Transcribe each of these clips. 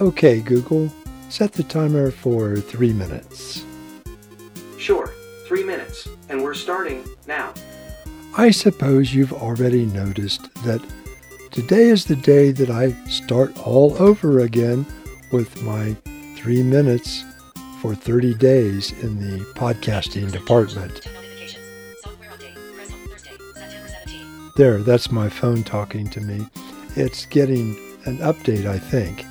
Okay, Google, set the timer for three minutes. Sure, three minutes, and we're starting now. I suppose you've already noticed that today is the day that I start all over again with my three minutes for 30 days in the podcasting department. There, that's my phone talking to me. It's getting an update, I think,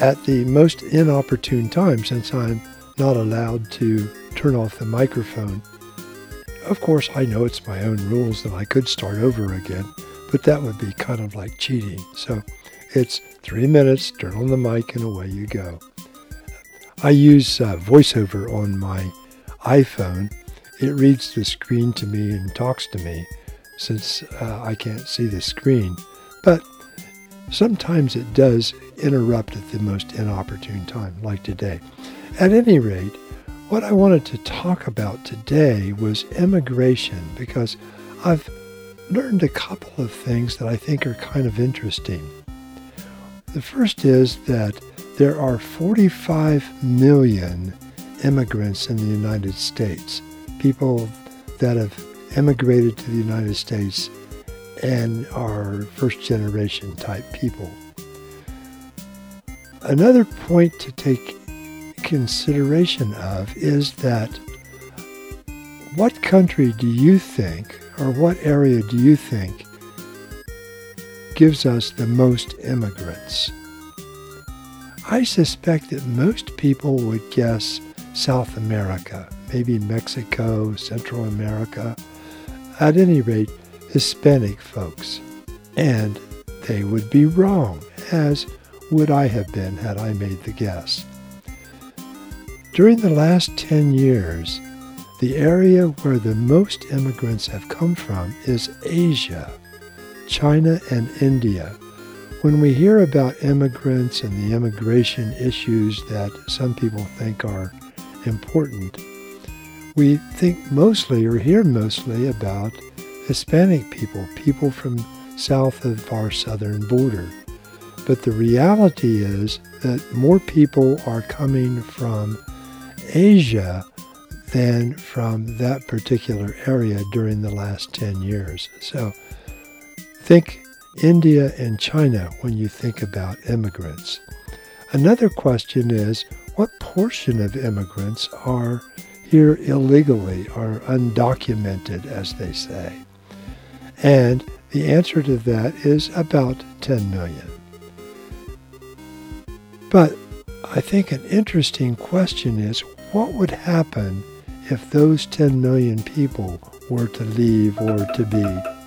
at the most inopportune time since I'm not allowed to turn off the microphone. Of course, I know it's my own rules and I could start over again, but that would be kind of like cheating. So it's three minutes, turn on the mic, and away you go. I use uh, VoiceOver on my iPhone. It reads the screen to me and talks to me since uh, I can't see the screen. But sometimes it does interrupt at the most inopportune time, like today. At any rate, what I wanted to talk about today was immigration because I've learned a couple of things that I think are kind of interesting. The first is that there are 45 million immigrants in the United States, people that have emigrated to the United States and are first generation type people. Another point to take consideration of is that what country do you think, or what area do you think, gives us the most immigrants? I suspect that most people would guess South America, maybe Mexico, Central America, at any rate, Hispanic folks. And they would be wrong, as would I have been had I made the guess. During the last 10 years, the area where the most immigrants have come from is Asia, China, and India. When we hear about immigrants and the immigration issues that some people think are important, we think mostly or hear mostly about Hispanic people, people from south of our southern border. But the reality is that more people are coming from Asia than from that particular area during the last 10 years. So think India and China when you think about immigrants. Another question is what portion of immigrants are here illegally or undocumented, as they say? And the answer to that is about 10 million. But I think an interesting question is what would happen if those 10 million people were to leave or to be